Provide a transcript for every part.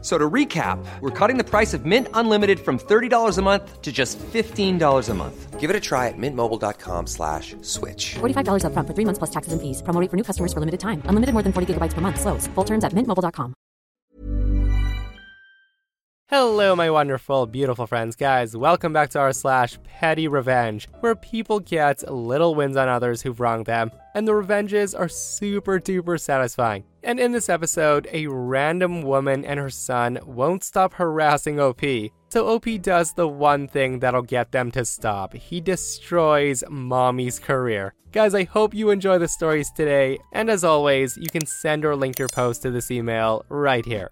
F- So to recap, we're cutting the price of Mint Unlimited from $30 a month to just $15 a month. Give it a try at mintmobile.com slash switch. $45 upfront for three months plus taxes and fees. Promo rate for new customers for limited time. Unlimited more than 40 gigabytes per month. Slows. Full terms at mintmobile.com. Hello, my wonderful, beautiful friends. Guys, welcome back to r slash petty revenge, where people get little wins on others who've wronged them, and the revenges are super duper satisfying. And in this episode, a random woman and her son won't stop harassing OP. So OP does the one thing that'll get them to stop. He destroys mommy's career. Guys, I hope you enjoy the stories today, and as always, you can send or link your post to this email right here.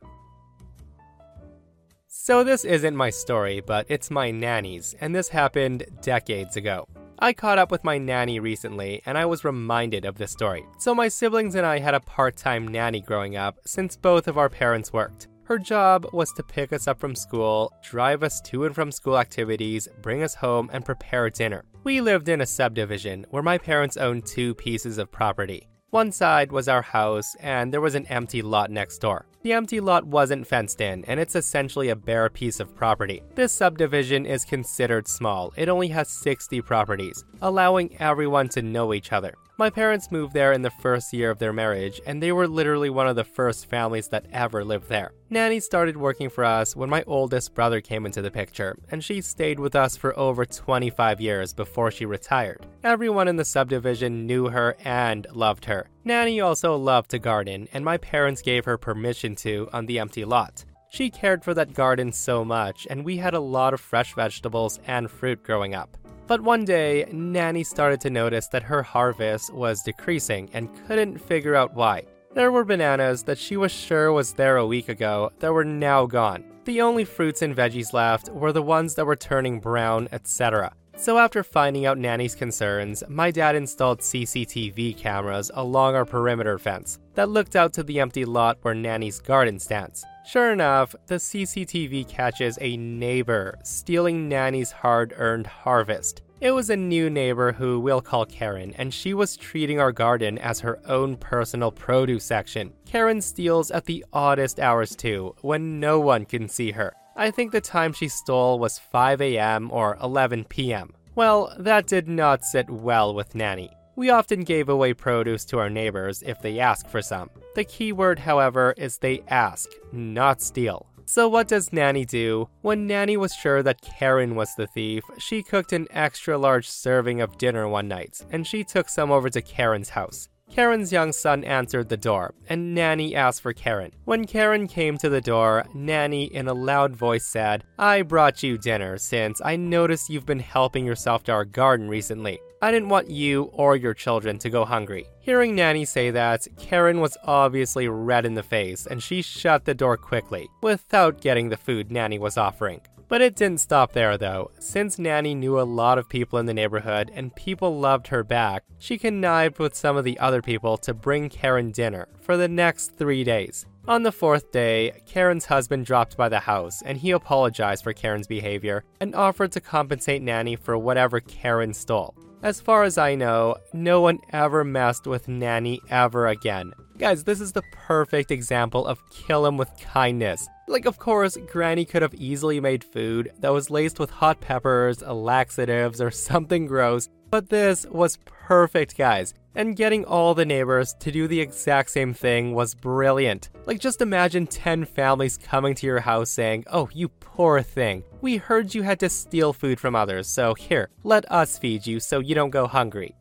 So, this isn't my story, but it's my nanny's, and this happened decades ago. I caught up with my nanny recently, and I was reminded of this story. So, my siblings and I had a part time nanny growing up since both of our parents worked. Her job was to pick us up from school, drive us to and from school activities, bring us home, and prepare dinner. We lived in a subdivision where my parents owned two pieces of property. One side was our house, and there was an empty lot next door. The empty lot wasn't fenced in, and it's essentially a bare piece of property. This subdivision is considered small, it only has 60 properties, allowing everyone to know each other. My parents moved there in the first year of their marriage, and they were literally one of the first families that ever lived there. Nanny started working for us when my oldest brother came into the picture, and she stayed with us for over 25 years before she retired. Everyone in the subdivision knew her and loved her. Nanny also loved to garden, and my parents gave her permission to on the empty lot. She cared for that garden so much, and we had a lot of fresh vegetables and fruit growing up. But one day, Nanny started to notice that her harvest was decreasing and couldn't figure out why. There were bananas that she was sure was there a week ago that were now gone. The only fruits and veggies left were the ones that were turning brown, etc. So, after finding out Nanny's concerns, my dad installed CCTV cameras along our perimeter fence that looked out to the empty lot where Nanny's garden stands. Sure enough, the CCTV catches a neighbor stealing Nanny's hard earned harvest. It was a new neighbor who we'll call Karen, and she was treating our garden as her own personal produce section. Karen steals at the oddest hours too, when no one can see her. I think the time she stole was 5 a.m. or 11 p.m. Well, that did not sit well with Nanny. We often gave away produce to our neighbors if they asked for some. The key word, however, is they ask, not steal. So, what does Nanny do? When Nanny was sure that Karen was the thief, she cooked an extra large serving of dinner one night, and she took some over to Karen's house. Karen's young son answered the door, and Nanny asked for Karen. When Karen came to the door, Nanny, in a loud voice, said, I brought you dinner since I noticed you've been helping yourself to our garden recently. I didn't want you or your children to go hungry. Hearing Nanny say that, Karen was obviously red in the face and she shut the door quickly, without getting the food Nanny was offering. But it didn't stop there though. Since Nanny knew a lot of people in the neighborhood and people loved her back, she connived with some of the other people to bring Karen dinner for the next three days. On the fourth day, Karen's husband dropped by the house and he apologized for Karen's behavior and offered to compensate Nanny for whatever Karen stole. As far as I know, no one ever messed with Nanny ever again. Guys, this is the perfect example of kill him with kindness. Like, of course, Granny could have easily made food that was laced with hot peppers, laxatives, or something gross, but this was perfect, guys. And getting all the neighbors to do the exact same thing was brilliant. Like, just imagine 10 families coming to your house saying, Oh, you poor thing. We heard you had to steal food from others, so here, let us feed you so you don't go hungry.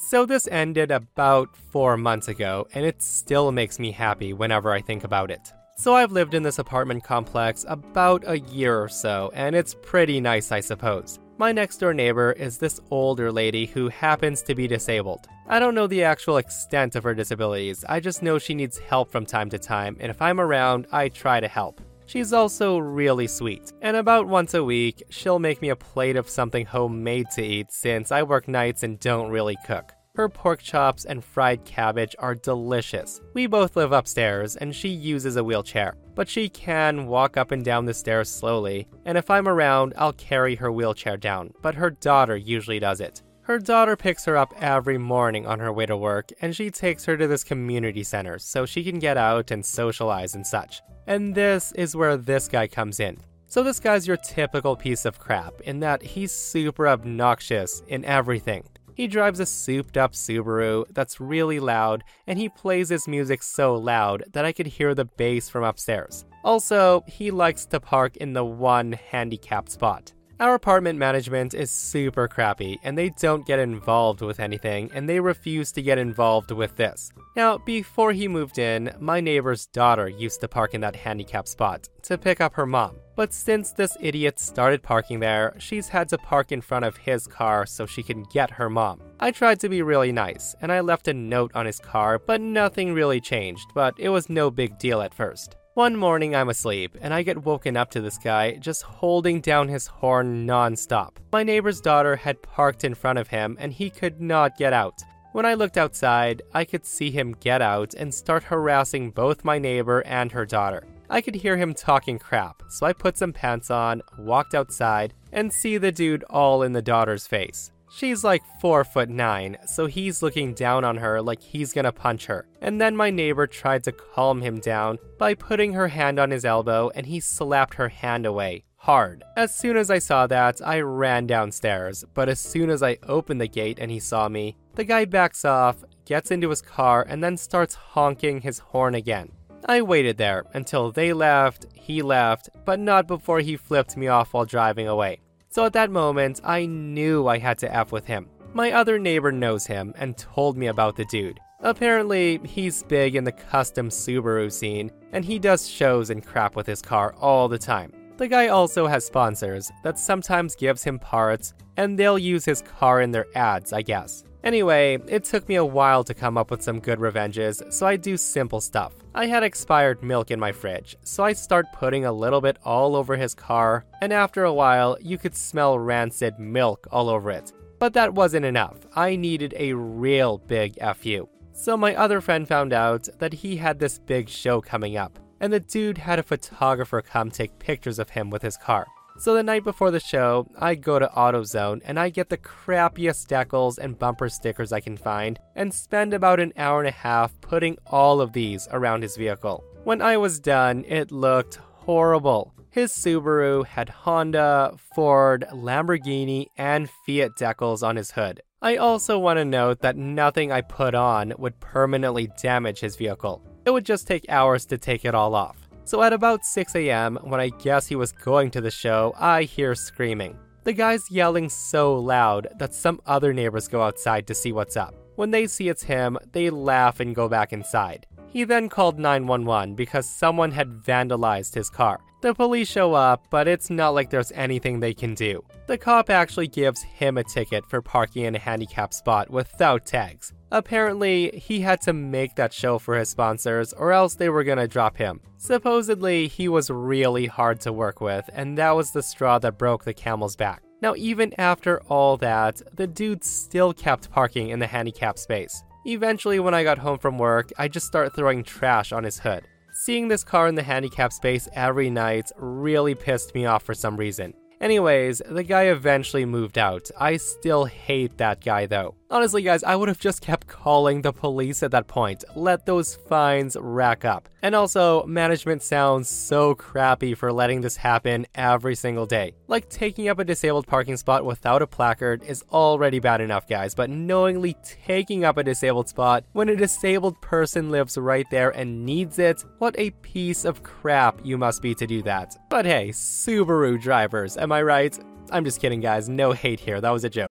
So, this ended about four months ago, and it still makes me happy whenever I think about it. So, I've lived in this apartment complex about a year or so, and it's pretty nice, I suppose. My next door neighbor is this older lady who happens to be disabled. I don't know the actual extent of her disabilities, I just know she needs help from time to time, and if I'm around, I try to help. She's also really sweet, and about once a week, she'll make me a plate of something homemade to eat since I work nights and don't really cook. Her pork chops and fried cabbage are delicious. We both live upstairs, and she uses a wheelchair, but she can walk up and down the stairs slowly, and if I'm around, I'll carry her wheelchair down, but her daughter usually does it. Her daughter picks her up every morning on her way to work, and she takes her to this community center so she can get out and socialize and such. And this is where this guy comes in. So, this guy's your typical piece of crap in that he's super obnoxious in everything. He drives a souped up Subaru that's really loud, and he plays his music so loud that I could hear the bass from upstairs. Also, he likes to park in the one handicapped spot. Our apartment management is super crappy, and they don't get involved with anything, and they refuse to get involved with this. Now, before he moved in, my neighbor's daughter used to park in that handicapped spot to pick up her mom. But since this idiot started parking there, she's had to park in front of his car so she can get her mom. I tried to be really nice, and I left a note on his car, but nothing really changed, but it was no big deal at first. One morning I'm asleep, and I get woken up to this guy just holding down his horn non-stop. My neighbor's daughter had parked in front of him, and he could not get out. When I looked outside, I could see him get out and start harassing both my neighbor and her daughter. I could hear him talking crap, so I put some pants on, walked outside, and see the dude all in the daughter's face. She's like 4 foot 9, so he's looking down on her like he's gonna punch her. And then my neighbor tried to calm him down by putting her hand on his elbow and he slapped her hand away. Hard. As soon as I saw that, I ran downstairs, but as soon as I opened the gate and he saw me, the guy backs off, gets into his car, and then starts honking his horn again. I waited there until they left, he left, but not before he flipped me off while driving away. So at that moment, I knew I had to F with him. My other neighbor knows him and told me about the dude. Apparently, he's big in the custom Subaru scene, and he does shows and crap with his car all the time. The guy also has sponsors that sometimes gives him parts, and they'll use his car in their ads, I guess. Anyway, it took me a while to come up with some good revenges, so I do simple stuff. I had expired milk in my fridge, so I start putting a little bit all over his car, and after a while, you could smell rancid milk all over it. But that wasn't enough. I needed a real big FU. So my other friend found out that he had this big show coming up, and the dude had a photographer come take pictures of him with his car. So the night before the show, I go to AutoZone and I get the crappiest decals and bumper stickers I can find and spend about an hour and a half putting all of these around his vehicle. When I was done, it looked horrible. His Subaru had Honda, Ford, Lamborghini, and Fiat decals on his hood. I also want to note that nothing I put on would permanently damage his vehicle. It would just take hours to take it all off. So at about 6 a.m., when I guess he was going to the show, I hear screaming. The guy's yelling so loud that some other neighbors go outside to see what's up. When they see it's him, they laugh and go back inside. He then called 911 because someone had vandalized his car. The police show up, but it's not like there's anything they can do. The cop actually gives him a ticket for parking in a handicapped spot without tags. Apparently, he had to make that show for his sponsors, or else they were gonna drop him. Supposedly, he was really hard to work with, and that was the straw that broke the camel's back. Now, even after all that, the dude still kept parking in the handicap space. Eventually, when I got home from work, I just started throwing trash on his hood. Seeing this car in the handicap space every night really pissed me off for some reason. Anyways, the guy eventually moved out. I still hate that guy though. Honestly, guys, I would have just kept calling the police at that point. Let those fines rack up. And also, management sounds so crappy for letting this happen every single day. Like, taking up a disabled parking spot without a placard is already bad enough, guys, but knowingly taking up a disabled spot when a disabled person lives right there and needs it, what a piece of crap you must be to do that. But hey, Subaru drivers, am I right? I'm just kidding, guys. No hate here. That was a joke.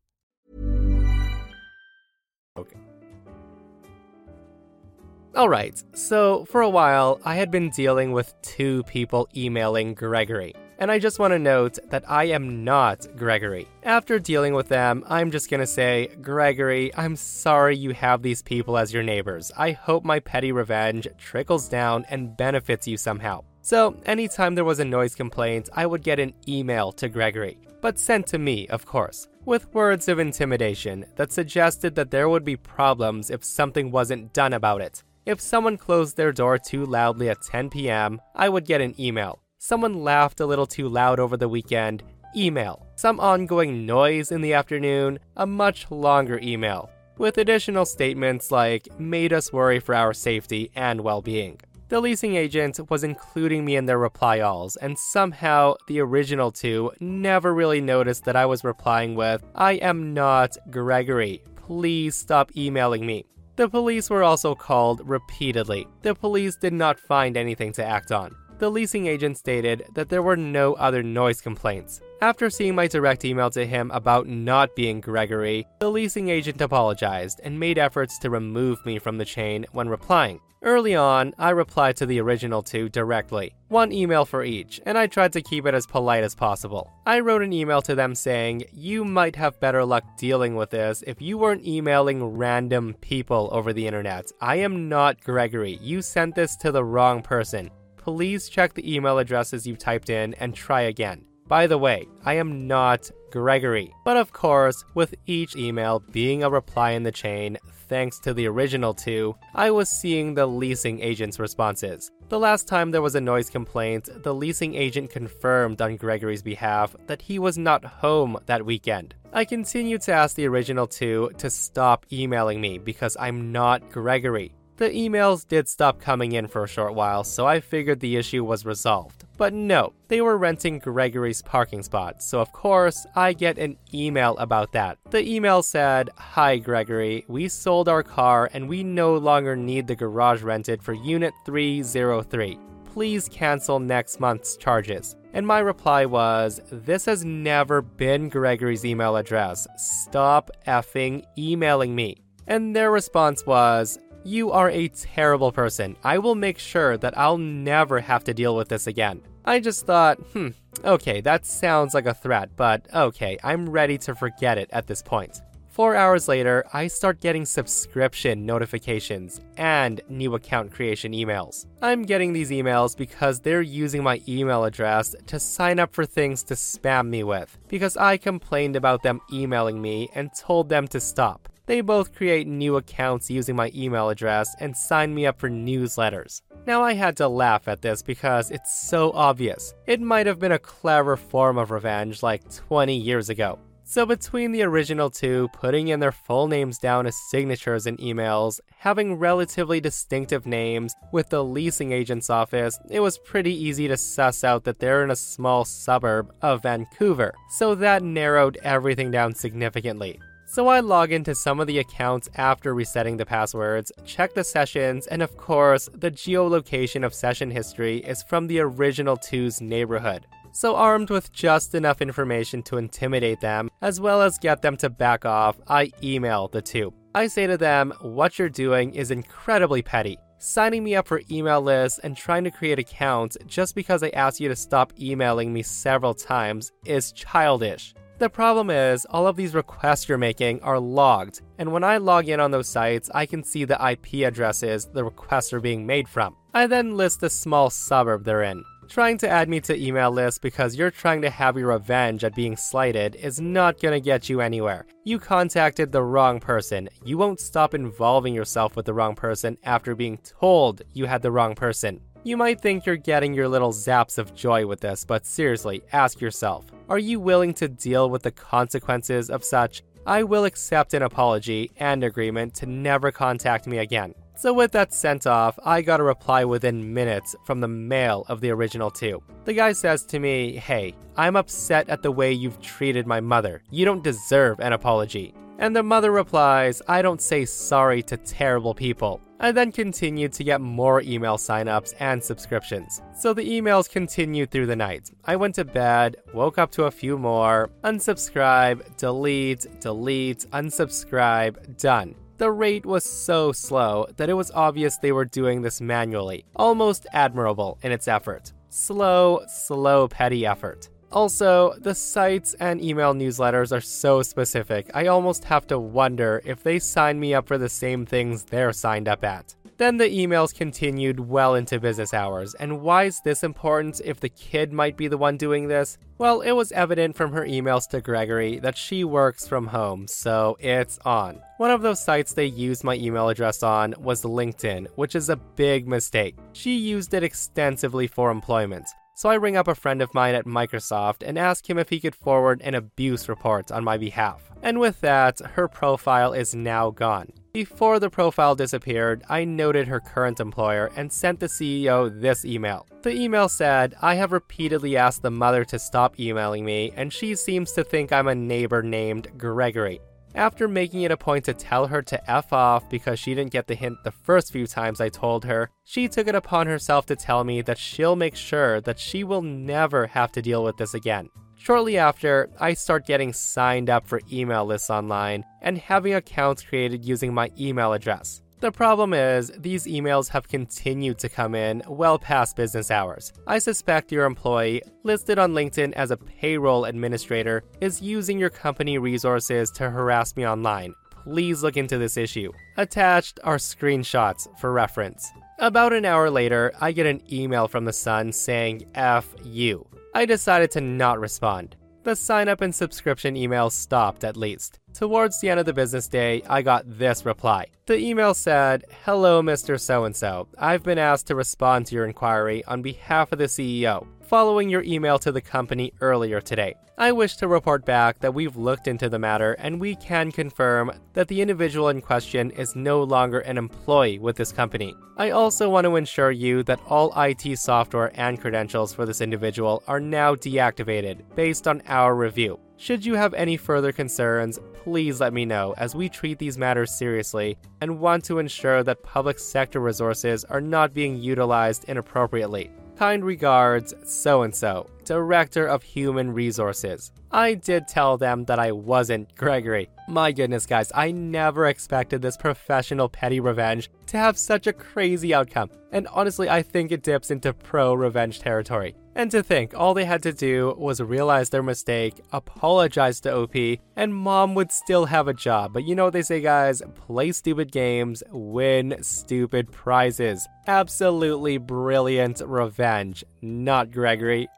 Alright, so for a while, I had been dealing with two people emailing Gregory. And I just want to note that I am not Gregory. After dealing with them, I'm just gonna say, Gregory, I'm sorry you have these people as your neighbors. I hope my petty revenge trickles down and benefits you somehow. So, anytime there was a noise complaint, I would get an email to Gregory, but sent to me, of course, with words of intimidation that suggested that there would be problems if something wasn't done about it. If someone closed their door too loudly at 10 p.m., I would get an email. Someone laughed a little too loud over the weekend, email. Some ongoing noise in the afternoon, a much longer email, with additional statements like made us worry for our safety and well being. The leasing agent was including me in their reply alls, and somehow the original two never really noticed that I was replying with, I am not Gregory. Please stop emailing me. The police were also called repeatedly. The police did not find anything to act on. The leasing agent stated that there were no other noise complaints. After seeing my direct email to him about not being Gregory, the leasing agent apologized and made efforts to remove me from the chain when replying. Early on, I replied to the original two directly, one email for each, and I tried to keep it as polite as possible. I wrote an email to them saying, You might have better luck dealing with this if you weren't emailing random people over the internet. I am not Gregory. You sent this to the wrong person. Please check the email addresses you typed in and try again. By the way, I am not Gregory. But of course, with each email being a reply in the chain, thanks to the original two, I was seeing the leasing agent's responses. The last time there was a noise complaint, the leasing agent confirmed on Gregory's behalf that he was not home that weekend. I continued to ask the original two to stop emailing me because I'm not Gregory. The emails did stop coming in for a short while, so I figured the issue was resolved. But no, they were renting Gregory's parking spot, so of course, I get an email about that. The email said, Hi Gregory, we sold our car and we no longer need the garage rented for Unit 303. Please cancel next month's charges. And my reply was, This has never been Gregory's email address. Stop effing emailing me. And their response was, you are a terrible person. I will make sure that I'll never have to deal with this again. I just thought, hmm, okay, that sounds like a threat, but okay, I'm ready to forget it at this point. Four hours later, I start getting subscription notifications and new account creation emails. I'm getting these emails because they're using my email address to sign up for things to spam me with, because I complained about them emailing me and told them to stop. They both create new accounts using my email address and sign me up for newsletters. Now, I had to laugh at this because it's so obvious. It might have been a clever form of revenge like 20 years ago. So, between the original two putting in their full names down as signatures in emails, having relatively distinctive names, with the leasing agent's office, it was pretty easy to suss out that they're in a small suburb of Vancouver. So, that narrowed everything down significantly. So I log into some of the accounts after resetting the passwords, check the sessions, and of course, the geolocation of session history is from the original two's neighborhood. So, armed with just enough information to intimidate them, as well as get them to back off, I email the two. I say to them, What you're doing is incredibly petty. Signing me up for email lists and trying to create accounts just because I asked you to stop emailing me several times is childish. The problem is, all of these requests you're making are logged, and when I log in on those sites, I can see the IP addresses the requests are being made from. I then list the small suburb they're in. Trying to add me to email lists because you're trying to have your revenge at being slighted is not gonna get you anywhere. You contacted the wrong person. You won't stop involving yourself with the wrong person after being told you had the wrong person. You might think you're getting your little zaps of joy with this, but seriously, ask yourself are you willing to deal with the consequences of such? I will accept an apology and agreement to never contact me again. So, with that sent off, I got a reply within minutes from the male of the original two. The guy says to me, Hey, I'm upset at the way you've treated my mother. You don't deserve an apology. And the mother replies, I don't say sorry to terrible people. I then continued to get more email signups and subscriptions. So the emails continued through the night. I went to bed, woke up to a few more, unsubscribe, delete, delete, unsubscribe, done. The rate was so slow that it was obvious they were doing this manually, almost admirable in its effort. Slow, slow, petty effort. Also, the sites and email newsletters are so specific, I almost have to wonder if they sign me up for the same things they're signed up at. Then the emails continued well into business hours, and why is this important if the kid might be the one doing this? Well, it was evident from her emails to Gregory that she works from home, so it's on. One of those sites they used my email address on was LinkedIn, which is a big mistake. She used it extensively for employment. So I ring up a friend of mine at Microsoft and ask him if he could forward an abuse report on my behalf. And with that, her profile is now gone. Before the profile disappeared, I noted her current employer and sent the CEO this email. The email said, I have repeatedly asked the mother to stop emailing me, and she seems to think I'm a neighbor named Gregory. After making it a point to tell her to F off because she didn't get the hint the first few times I told her, she took it upon herself to tell me that she'll make sure that she will never have to deal with this again. Shortly after, I start getting signed up for email lists online and having accounts created using my email address. The problem is, these emails have continued to come in well past business hours. I suspect your employee, listed on LinkedIn as a payroll administrator, is using your company resources to harass me online. Please look into this issue. Attached are screenshots for reference. About an hour later, I get an email from the son saying F you. I decided to not respond. The sign up and subscription emails stopped at least. Towards the end of the business day, I got this reply. The email said, Hello, Mr. So and so. I've been asked to respond to your inquiry on behalf of the CEO, following your email to the company earlier today. I wish to report back that we've looked into the matter and we can confirm that the individual in question is no longer an employee with this company. I also want to ensure you that all IT software and credentials for this individual are now deactivated based on our review. Should you have any further concerns, please let me know as we treat these matters seriously and want to ensure that public sector resources are not being utilized inappropriately. Kind regards, so and so, Director of Human Resources. I did tell them that I wasn't Gregory. My goodness, guys, I never expected this professional petty revenge to have such a crazy outcome. And honestly, I think it dips into pro revenge territory. And to think, all they had to do was realize their mistake, apologize to OP, and mom would still have a job. But you know what they say, guys? Play stupid games, win stupid prizes. Absolutely brilliant revenge. Not Gregory.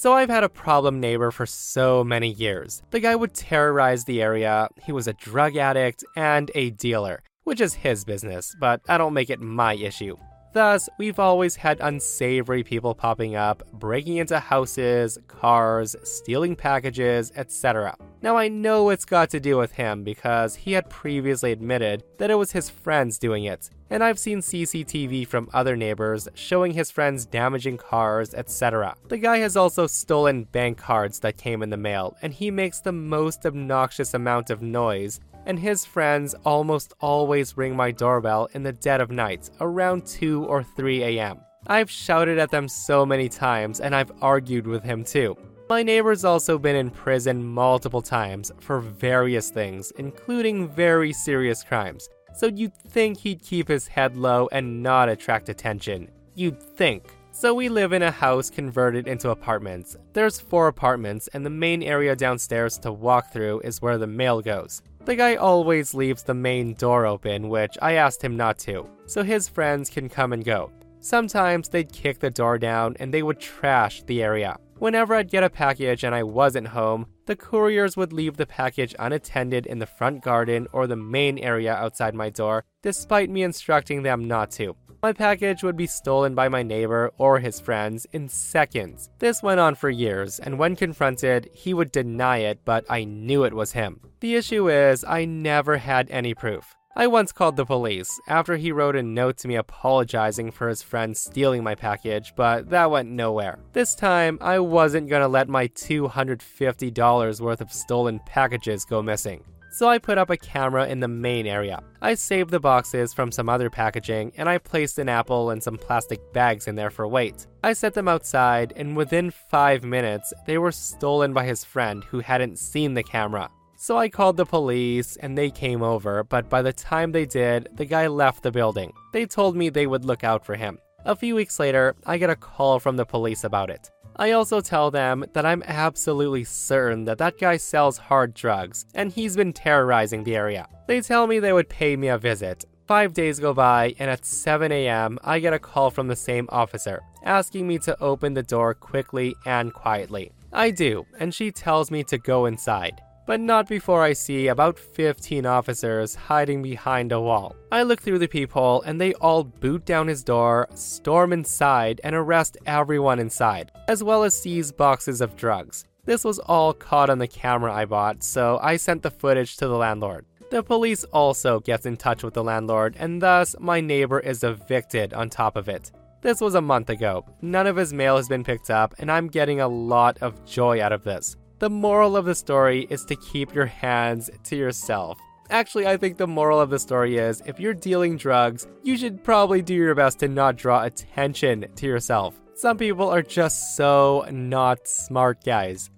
So I've had a problem neighbor for so many years. The guy would terrorize the area, he was a drug addict and a dealer, which is his business, but I don't make it my issue. Thus, we've always had unsavory people popping up, breaking into houses, cars, stealing packages, etc. Now, I know it's got to do with him because he had previously admitted that it was his friends doing it, and I've seen CCTV from other neighbors showing his friends damaging cars, etc. The guy has also stolen bank cards that came in the mail, and he makes the most obnoxious amount of noise and his friends almost always ring my doorbell in the dead of night, around 2 or 3 a.m. I've shouted at them so many times, and I've argued with him too. My neighbor's also been in prison multiple times for various things, including very serious crimes. So you'd think he'd keep his head low and not attract attention. You'd think. So we live in a house converted into apartments. There's four apartments, and the main area downstairs to walk through is where the mail goes. The guy always leaves the main door open, which I asked him not to, so his friends can come and go. Sometimes they'd kick the door down and they would trash the area. Whenever I'd get a package and I wasn't home, the couriers would leave the package unattended in the front garden or the main area outside my door, despite me instructing them not to. My package would be stolen by my neighbor or his friends in seconds. This went on for years, and when confronted, he would deny it, but I knew it was him. The issue is, I never had any proof. I once called the police after he wrote a note to me apologizing for his friend stealing my package, but that went nowhere. This time, I wasn't gonna let my $250 worth of stolen packages go missing. So I put up a camera in the main area. I saved the boxes from some other packaging and I placed an apple and some plastic bags in there for weight. I set them outside and within 5 minutes they were stolen by his friend who hadn't seen the camera. So I called the police and they came over, but by the time they did, the guy left the building. They told me they would look out for him. A few weeks later, I get a call from the police about it. I also tell them that I'm absolutely certain that that guy sells hard drugs and he's been terrorizing the area. They tell me they would pay me a visit. Five days go by, and at 7 a.m., I get a call from the same officer asking me to open the door quickly and quietly. I do, and she tells me to go inside but not before I see about 15 officers hiding behind a wall. I look through the peephole and they all boot down his door, storm inside, and arrest everyone inside, as well as seize boxes of drugs. This was all caught on the camera I bought, so I sent the footage to the landlord. The police also gets in touch with the landlord, and thus my neighbor is evicted on top of it. This was a month ago. None of his mail has been picked up, and I'm getting a lot of joy out of this. The moral of the story is to keep your hands to yourself. Actually, I think the moral of the story is if you're dealing drugs, you should probably do your best to not draw attention to yourself. Some people are just so not smart guys.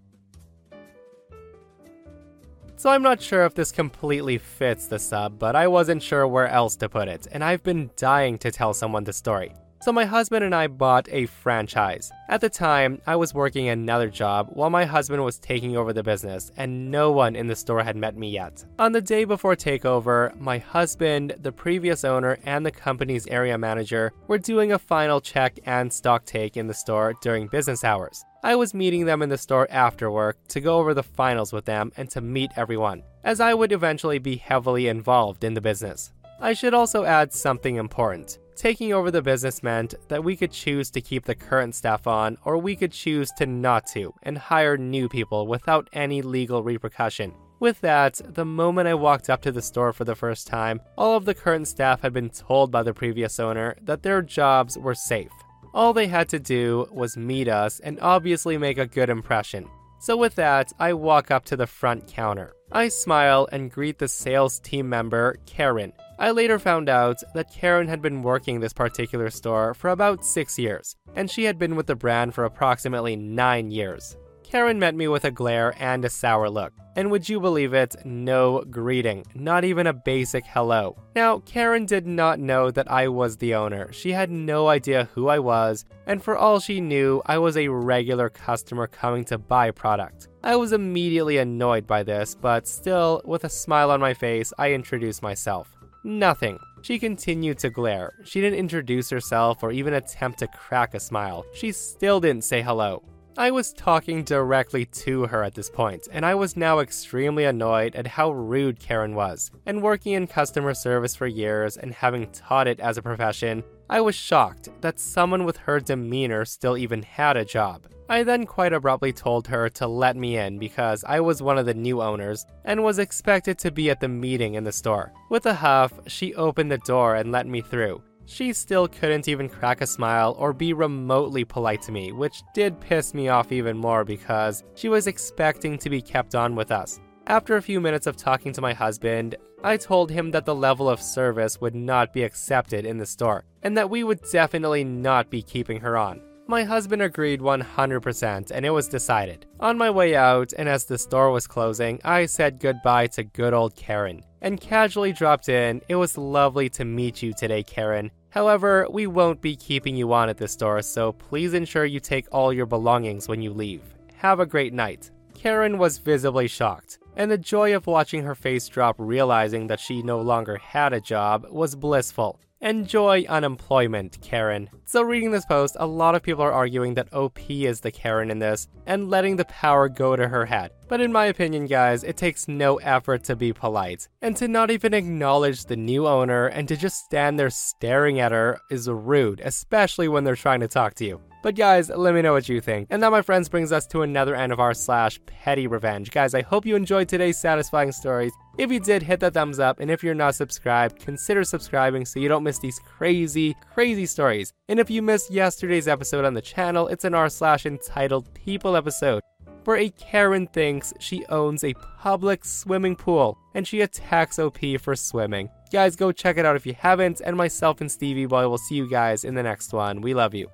So I'm not sure if this completely fits the sub, but I wasn't sure where else to put it, and I've been dying to tell someone the story. So my husband and I bought a franchise. At the time, I was working another job while my husband was taking over the business, and no one in the store had met me yet. On the day before takeover, my husband, the previous owner, and the company's area manager were doing a final check and stock take in the store during business hours. I was meeting them in the store after work to go over the finals with them and to meet everyone, as I would eventually be heavily involved in the business. I should also add something important. Taking over the business meant that we could choose to keep the current staff on, or we could choose to not to and hire new people without any legal repercussion. With that, the moment I walked up to the store for the first time, all of the current staff had been told by the previous owner that their jobs were safe. All they had to do was meet us and obviously make a good impression. So, with that, I walk up to the front counter. I smile and greet the sales team member, Karen, I later found out that Karen had been working this particular store for about six years, and she had been with the brand for approximately nine years. Karen met me with a glare and a sour look. And would you believe it, no greeting, not even a basic hello. Now, Karen did not know that I was the owner. She had no idea who I was, and for all she knew, I was a regular customer coming to buy product. I was immediately annoyed by this, but still, with a smile on my face, I introduced myself. Nothing. She continued to glare. She didn't introduce herself or even attempt to crack a smile. She still didn't say hello. I was talking directly to her at this point, and I was now extremely annoyed at how rude Karen was. And working in customer service for years and having taught it as a profession, I was shocked that someone with her demeanor still even had a job. I then quite abruptly told her to let me in because I was one of the new owners and was expected to be at the meeting in the store. With a huff, she opened the door and let me through. She still couldn't even crack a smile or be remotely polite to me, which did piss me off even more because she was expecting to be kept on with us. After a few minutes of talking to my husband, I told him that the level of service would not be accepted in the store, and that we would definitely not be keeping her on. My husband agreed 100%, and it was decided. On my way out, and as the store was closing, I said goodbye to good old Karen and casually dropped in. It was lovely to meet you today, Karen. However, we won't be keeping you on at this store, so please ensure you take all your belongings when you leave. Have a great night. Karen was visibly shocked, and the joy of watching her face drop realizing that she no longer had a job was blissful. Enjoy unemployment, Karen. So, reading this post, a lot of people are arguing that OP is the Karen in this and letting the power go to her head. But in my opinion, guys, it takes no effort to be polite. And to not even acknowledge the new owner and to just stand there staring at her is rude, especially when they're trying to talk to you. But guys, let me know what you think. And that, my friends, brings us to another end of r slash petty revenge. Guys, I hope you enjoyed today's satisfying stories. If you did, hit the thumbs up. And if you're not subscribed, consider subscribing so you don't miss these crazy, crazy stories. And if you missed yesterday's episode on the channel, it's an r slash entitled People episode where a Karen thinks she owns a public swimming pool and she attacks OP for swimming. Guys, go check it out if you haven't, and myself and Stevie Boy will see you guys in the next one. We love you.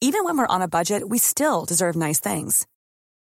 Even when we're on a budget, we still deserve nice things.